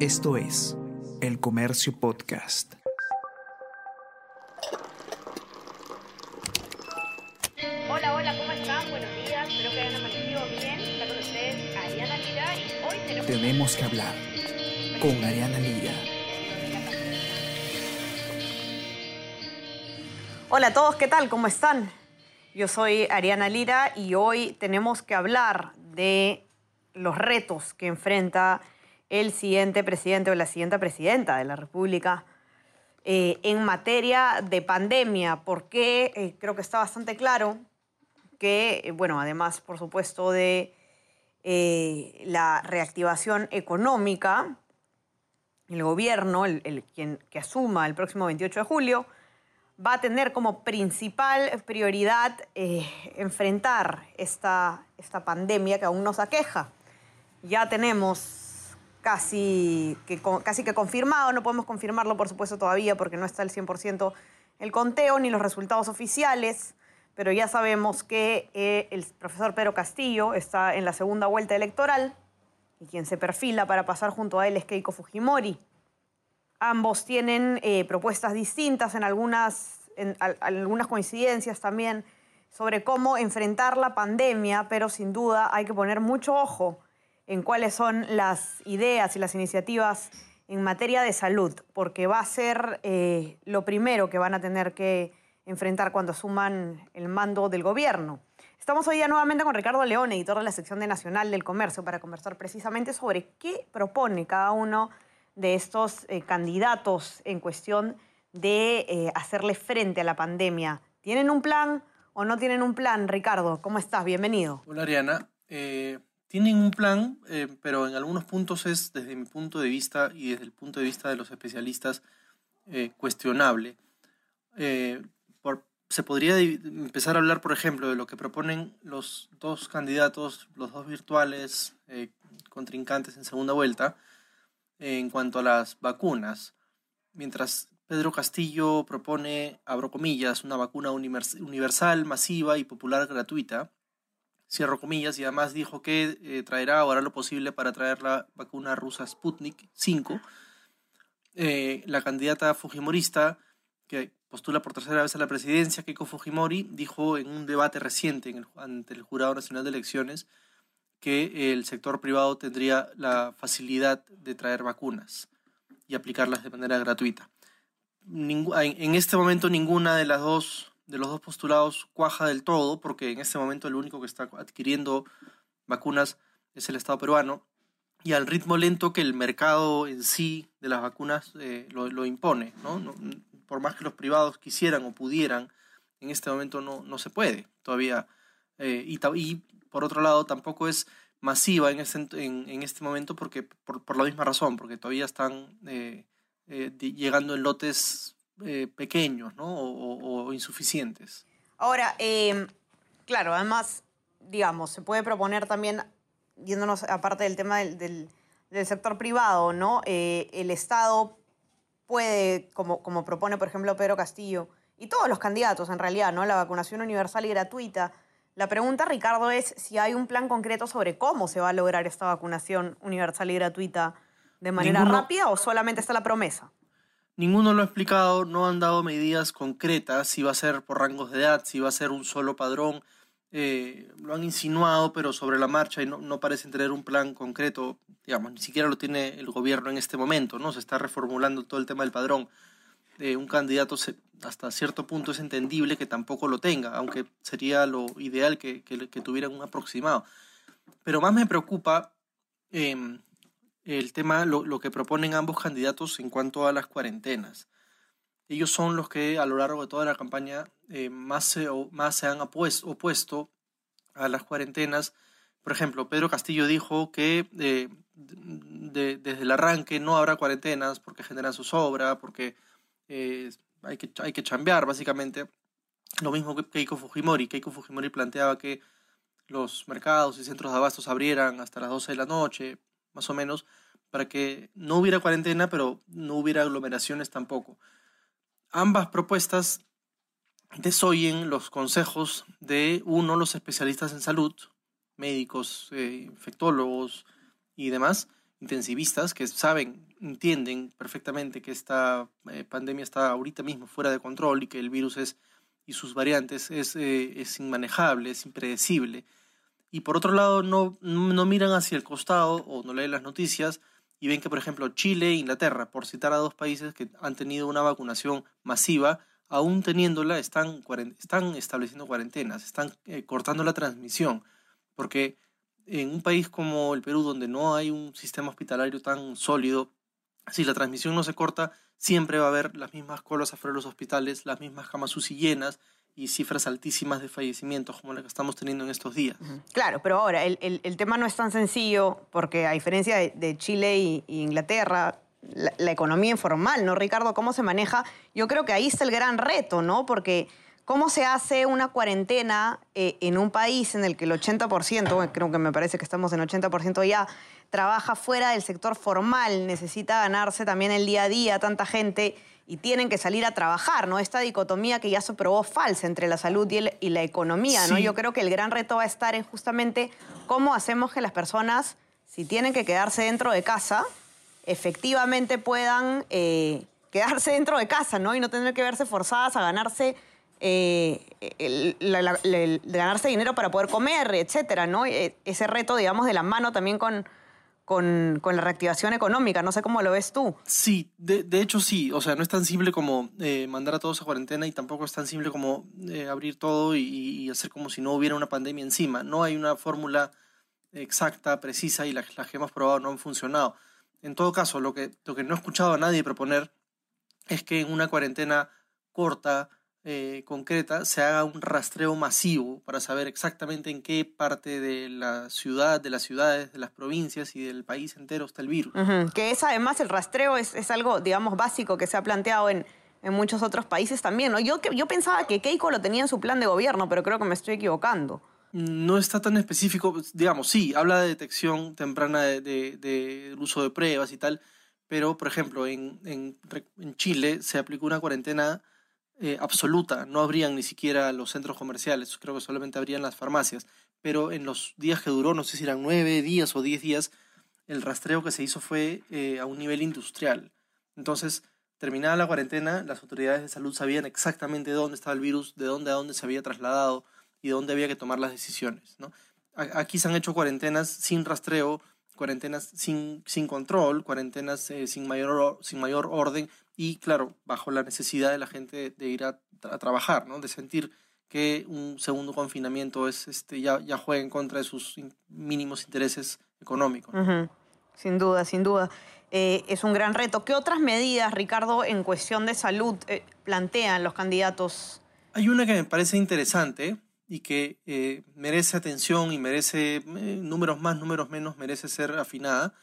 Esto es El Comercio Podcast. Hola, hola, ¿cómo están? Buenos días, espero que hayan amanecido bien. Está con ustedes Ariana Lira y hoy tenemos... Tenemos que hablar con Ariana Lira. Hola a todos, ¿qué tal? ¿Cómo están? Yo soy Ariana Lira y hoy tenemos que hablar de los retos que enfrenta el siguiente presidente o la siguiente presidenta de la República eh, en materia de pandemia, porque eh, creo que está bastante claro que, eh, bueno, además, por supuesto, de la reactivación económica, el gobierno, el, quien que asuma el próximo 28 de julio, va a tener como principal prioridad enfrentar esta, esta pandemia que aún nos aqueja. Ya tenemos casi que, casi que confirmado. No podemos confirmarlo, por supuesto, todavía porque no está el 100% el conteo ni los resultados oficiales, pero ya sabemos que eh, el profesor Pedro Castillo está en la segunda vuelta electoral y quien se perfila para pasar junto a él es Keiko Fujimori. Ambos tienen eh, propuestas distintas en algunas, en algunas coincidencias también sobre cómo enfrentar la pandemia, pero sin duda hay que poner mucho ojo en cuáles son las ideas y las iniciativas en materia de salud, porque va a ser eh, lo primero que van a tener que enfrentar cuando asuman el mando del gobierno. Estamos hoy día nuevamente con Ricardo León, editor de la sección de Nacional del Comercio, para conversar precisamente sobre qué propone cada uno de estos eh, candidatos en cuestión de eh, hacerle frente a la pandemia. ¿Tienen un plan o no tienen un plan? Ricardo, ¿cómo estás? Bienvenido. Hola Ariana tienen un plan, eh, pero en algunos puntos es, desde mi punto de vista y desde el punto de vista de los especialistas, eh, cuestionable. Eh, se podría empezar a hablar, por ejemplo, de lo que proponen los dos candidatos, los dos virtuales contrincantes en segunda vuelta, en cuanto a las vacunas. Mientras Pedro Castillo propone, abro comillas, una vacuna universal, masiva y popular gratuita, cierro comillas, y además dijo que eh, traerá o hará lo posible para traer la vacuna rusa Sputnik 5. Eh, la candidata fujimorista, que postula por tercera vez a la presidencia, Keiko Fujimori, dijo en un debate reciente ante el Jurado Nacional de Elecciones que el sector privado tendría la facilidad de traer vacunas y aplicarlas de manera gratuita. en este momento ninguna de las dos de los dos postulados cuaja del todo, porque en este momento el único que está adquiriendo vacunas es el Estado peruano, y al ritmo lento que el mercado en sí de las vacunas eh, lo, impone. ¿no? Por más que los privados quisieran o pudieran, en este momento no, no se puede todavía. Eh, y, por otro lado, tampoco es masiva en este, en, este momento porque, por, la misma razón, porque todavía están eh, llegando en lotes eh, pequeños ¿no? o, insuficientes. Ahora, em, claro, además, digamos, se puede proponer también, yéndonos aparte del tema del, del, sector privado, ¿no? Eh, el Estado puede, como, como propone, por ejemplo, Pedro Castillo, y todos los candidatos en realidad, ¿no? La vacunación universal y gratuita. La pregunta, Ricardo, es si hay un plan concreto sobre cómo se va a lograr esta vacunación universal y gratuita de manera rápida o solamente está la promesa. Ninguno lo ha explicado, no han dado medidas concretas, si va a ser por rangos de edad, si va a ser un solo padrón. Eh, lo han insinuado, pero sobre la marcha y no, no, parecen tener un plan concreto, digamos, ni siquiera lo tiene el gobierno en este momento, ¿no? Se está reformulando todo el tema del padrón. Eh, un candidato hasta cierto punto es entendible que tampoco lo tenga, aunque sería lo ideal que, tuvieran un aproximado. Pero más me preocupa em, el tema, lo, que proponen ambos candidatos en cuanto a las cuarentenas. Ellos son los que a lo largo de toda la campaña eh, más, se, más se han opuesto a las cuarentenas. Por ejemplo, Pedro Castillo dijo que eh, desde el arranque no habrá cuarentenas porque generan su sobra, porque eh, hay, que, hay que chambear, básicamente. Lo mismo que Keiko Fujimori. Keiko Fujimori planteaba que los mercados y centros de abastos abrieran hasta las 12 de la noche, más o menos, para que no hubiera cuarentena, pero no hubiera aglomeraciones tampoco. Ambas propuestas desoyen los consejos de uno, los especialistas en salud, médicos, eh, infectólogos y demás, intensivistas que saben, entienden perfectamente que esta eh, pandemia está ahorita mismo fuera de control y que el virus es y sus variantes es, eh, es inmanejable, es impredecible. Y por otro lado, no, no miran hacia el costado o no leen las noticias y ven que, por ejemplo, Chile e Inglaterra, por citar a dos países que han tenido una vacunación masiva, aún teniéndola, están, están estableciendo cuarentenas, están eh, cortando la transmisión, porque en un país como el Perú, donde no hay un sistema hospitalario tan sólido, si la transmisión no se corta, siempre va a haber las mismas colas afuera de los hospitales, las mismas camas UCI llenas y cifras altísimas de fallecimientos como las que estamos teniendo en estos días. Claro, pero ahora el, el, tema no es tan sencillo porque a diferencia de, Chile e Inglaterra, la, economía informal, ¿no, Ricardo? ¿Cómo se maneja? Yo creo que ahí está el gran reto, ¿no? Porque ¿cómo se hace una cuarentena eh, en un país en el que el 80%, creo que me parece que estamos en 80% ya, trabaja fuera del sector formal, necesita ganarse también el día a día, tanta gente, y tienen que salir a trabajar, ¿no? Esta dicotomía que ya se probó falsa entre la salud y, la economía, ¿no? Yo creo que el gran reto va a estar en justamente cómo hacemos que las personas, si tienen que quedarse dentro de casa, efectivamente puedan eh, quedarse dentro de casa, ¿no? Y no tener que verse forzadas a ganarse eh, ganarse dinero para poder comer, etcétera, ¿no? E, ese reto, digamos, de la mano también con, con, la reactivación económica. No sé cómo lo ves tú. Sí, de, hecho sí. O sea, no es tan simple como eh, mandar a todos a cuarentena y tampoco es tan simple como eh, abrir todo y, hacer como si no hubiera una pandemia encima. No hay una fórmula exacta, precisa y las, que hemos probado no han funcionado. En todo caso, lo que, lo que no he escuchado a nadie proponer es que en una cuarentena corta, eh, concreta se haga un rastreo masivo para saber exactamente en qué parte de la ciudad, de las ciudades, de las provincias y del país entero está el virus. Que es además el rastreo es, es, algo, digamos, básico que se ha planteado en, en muchos otros países también. ¿no? Yo, yo pensaba que Keiko lo tenía en su plan de gobierno, pero creo que me estoy equivocando. No está tan específico, digamos, sí, habla de detección temprana del de, de, uso de pruebas y tal, pero, por ejemplo, en, en, en Chile se aplicó una cuarentena eh, absoluta, no habrían ni siquiera los centros comerciales, creo que solamente habrían las farmacias, pero en los días que duró, no sé si eran nueve días o diez días, el rastreo que se hizo fue eh, a un nivel industrial. Entonces, terminada la cuarentena, las autoridades de salud sabían exactamente dónde estaba el virus, de dónde a dónde se había trasladado y de dónde había que tomar las decisiones. Aquí se han hecho cuarentenas sin rastreo, cuarentenas sin, sin control, cuarentenas eh, sin, mayor, sin mayor orden y claro, bajo la necesidad de la gente de ir a, trabajar, ¿no? de sentir que un segundo confinamiento es, este, ya, ya juega en contra de sus mínimos intereses económicos. Sin duda, sin duda. Eh, es un gran reto. ¿Qué otras medidas, Ricardo, en cuestión de salud eh, plantean los candidatos? Hay una que me parece interesante y que eh, merece atención y merece números más, números menos, merece ser afinada,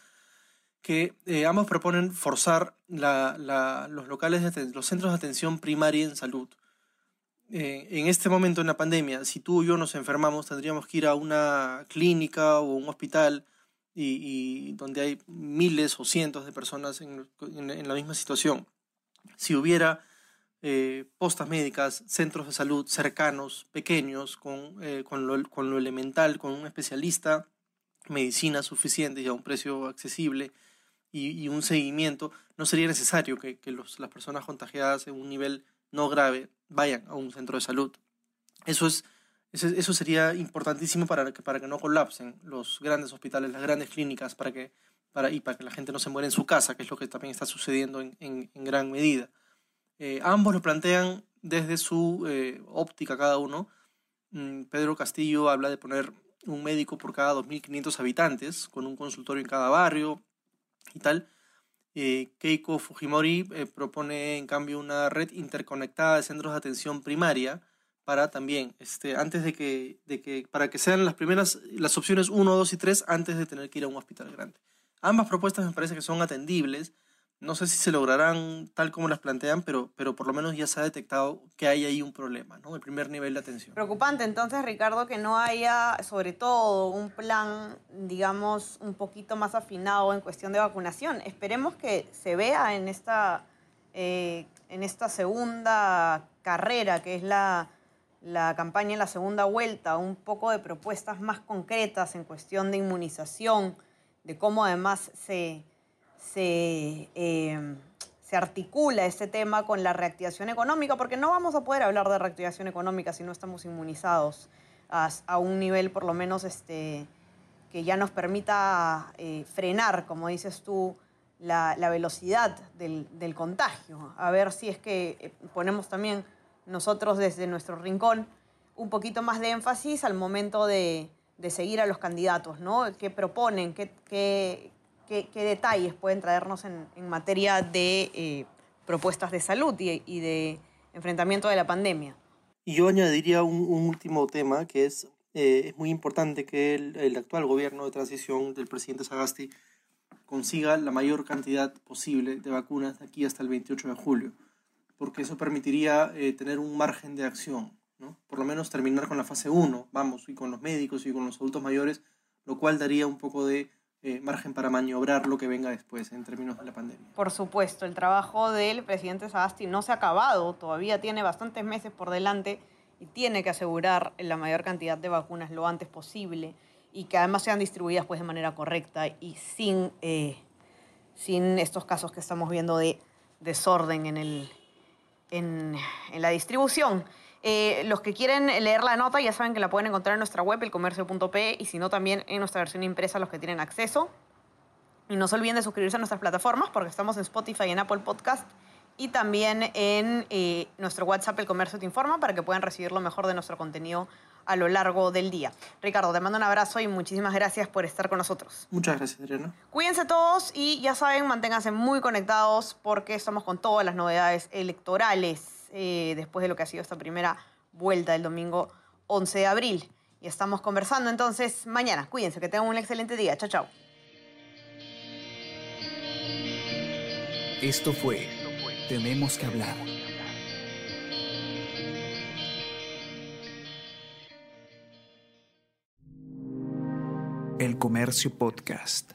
que eh, ambos proponen forzar los locales, de los centros de atención primaria en salud. Eh, en este momento en la pandemia, si tú y yo nos enfermamos, tendríamos que ir a una clínica o un hospital y, donde hay miles o cientos de personas en, la misma situación. Si hubiera eh, postas médicas, centros de salud cercanos, pequeños, con, lo, con, lo, elemental, con un especialista, medicina suficiente y a un precio accesible, y, un seguimiento, no sería necesario que, las personas contagiadas en un nivel no grave vayan a un centro de salud. Eso, es, eso, sería importantísimo para que, para que no colapsen los grandes hospitales, las grandes clínicas, para que, para, y para que la gente no se muera en su casa, que es lo que también está sucediendo en, en, gran medida. Eh, ambos lo plantean desde su eh, óptica cada uno. Mm, Pedro Castillo habla de poner un médico por cada 2.500 habitantes, con un consultorio en cada barrio, y tal. Eh, Keiko Fujimori eh, propone en cambio una red interconectada de centros de atención primaria para también, este, antes de que, de que, para que sean las primeras, las opciones 1, 2 y 3 antes de tener que ir a un hospital grande. Ambas propuestas me parece que son atendibles no sé si se lograrán tal como las plantean, pero, pero por lo menos ya se ha detectado que hay ahí un problema, ¿no? El primer nivel de atención. Preocupante entonces, Ricardo, que no haya, sobre todo, un plan, digamos, un poquito más afinado en cuestión de vacunación. Esperemos que se vea en esta, eh, en esta segunda carrera, que es la, la campaña en la segunda vuelta, un poco de propuestas más concretas en cuestión de inmunización de cómo además se, se, eh, se articula este tema con la reactivación económica, porque no vamos a poder hablar de reactivación económica si no estamos inmunizados a, a un nivel por lo menos este, que ya nos permita eh, frenar, como dices tú, la, la velocidad del, del, contagio. A ver si es que eh, ponemos también nosotros desde nuestro rincón un poquito más de énfasis al momento de, de seguir a los candidatos, ¿no? ¿Qué proponen? ¿Qué, qué, qué, qué detalles pueden traernos en, en materia de eh, propuestas de salud y, y, de enfrentamiento de la pandemia? Y yo añadiría un, un último tema que es, eh, es muy importante que el, el, actual gobierno de transición del presidente Sagasti consiga la mayor cantidad posible de vacunas de aquí hasta el 28 de julio, porque eso permitiría eh, tener un margen de acción, ¿no? por lo menos terminar con la fase 1, vamos, y con los médicos y con los adultos mayores, lo cual daría un poco de eh, margen para maniobrar lo que venga después en términos de la pandemia. Por supuesto, el trabajo del presidente Sagasti no se ha acabado, todavía tiene bastantes meses por delante y tiene que asegurar la mayor cantidad de vacunas lo antes posible y que además sean distribuidas pues, de manera correcta y sin, eh, sin estos casos que estamos viendo de desorden en, el, en, en la distribución. Eh, los que quieren leer la nota ya saben que la pueden encontrar en nuestra web, elcomercio.p, y si no, también en nuestra versión impresa, los que tienen acceso. Y no se olviden de suscribirse a nuestras plataformas, porque estamos en Spotify y en Apple Podcast, y también en eh, nuestro WhatsApp, El Comercio Te Informa, para que puedan recibir lo mejor de nuestro contenido a lo largo del día. Ricardo, te mando un abrazo y muchísimas gracias por estar con nosotros. Muchas gracias, Adriana. Cuídense todos y ya saben, manténganse muy conectados porque estamos con todas las novedades electorales eh, después de lo que ha sido esta primera vuelta del domingo 11 de abril. Y estamos conversando entonces mañana. Cuídense, que tengan un excelente día. Chao, chao. Esto fue Tenemos que hablar. El Comercio Podcast.